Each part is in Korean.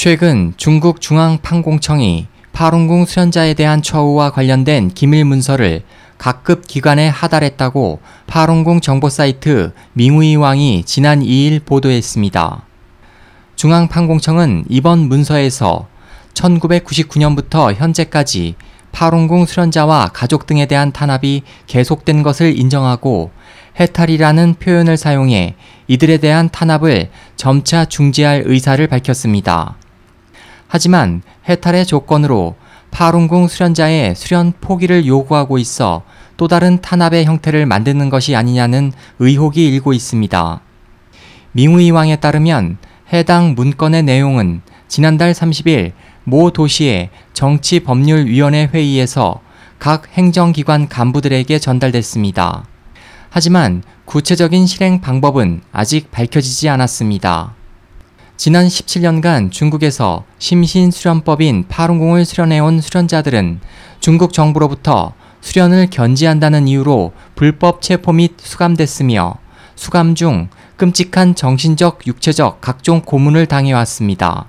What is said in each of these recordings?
최근 중국 중앙판공청이 파룬궁 수련자에 대한 처우와 관련된 기밀 문서를 각급 기관에 하달했다고 파룬궁 정보 사이트 민우이 왕이 지난 2일 보도했습니다. 중앙판공청은 이번 문서에서 1999년부터 현재까지 파룬궁 수련자와 가족 등에 대한 탄압이 계속된 것을 인정하고 해탈이라는 표현을 사용해 이들에 대한 탄압을 점차 중지할 의사를 밝혔습니다. 하지만 해탈의 조건으로 파룬궁 수련자의 수련 포기를 요구하고 있어 또 다른 탄압의 형태를 만드는 것이 아니냐는 의혹이 일고 있습니다. 민우이 왕에 따르면 해당 문건의 내용은 지난달 30일 모 도시의 정치법률위원회 회의에서 각 행정기관 간부들에게 전달됐습니다. 하지만 구체적인 실행 방법은 아직 밝혀지지 않았습니다. 지난 17년간 중국에서 심신 수련법인 파룬공을 수련해온 수련자들은 중국 정부로부터 수련을 견지한다는 이유로 불법 체포 및 수감됐으며 수감 중 끔찍한 정신적, 육체적 각종 고문을 당해왔습니다.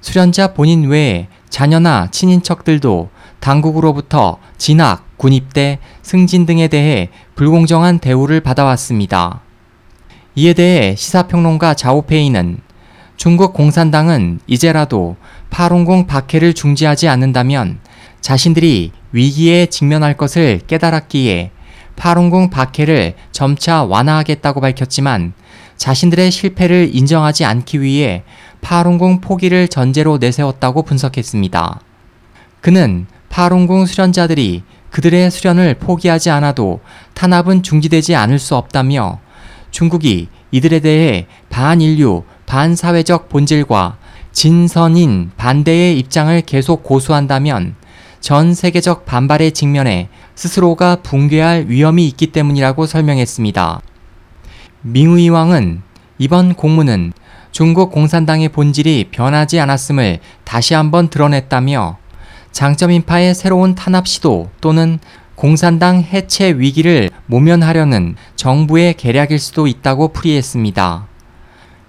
수련자 본인 외에 자녀나 친인척들도 당국으로부터 진학, 군입대, 승진 등에 대해 불공정한 대우를 받아왔습니다. 이에 대해 시사평론가 자오페이는 중국 공산당은 이제라도 파룬공 박해를 중지하지 않는다면 자신들이 위기에 직면할 것을 깨달았기에 파룬공 박해를 점차 완화하겠다고 밝혔지만 자신들의 실패를 인정하지 않기 위해 파룬공 포기를 전제로 내세웠다고 분석했습니다. 그는 파룬공 수련자들이 그들의 수련을 포기하지 않아도 탄압은 중지되지 않을 수 없다며 중국이 이들에 대해 반인류, 반사회적 본질과 진선인 반대의 입장을 계속 고수한다면 전 세계적 반발의 직면에 스스로가 붕괴할 위험이 있기 때문이라고 설명했습니다. 민우이왕은 이번 공문은 중국 공산당의 본질이 변하지 않았음을 다시 한번 드러냈다며 장점인파의 새로운 탄압 시도 또는 공산당 해체 위기를 모면하려는 정부의 계략일 수도 있다고 풀이했습니다.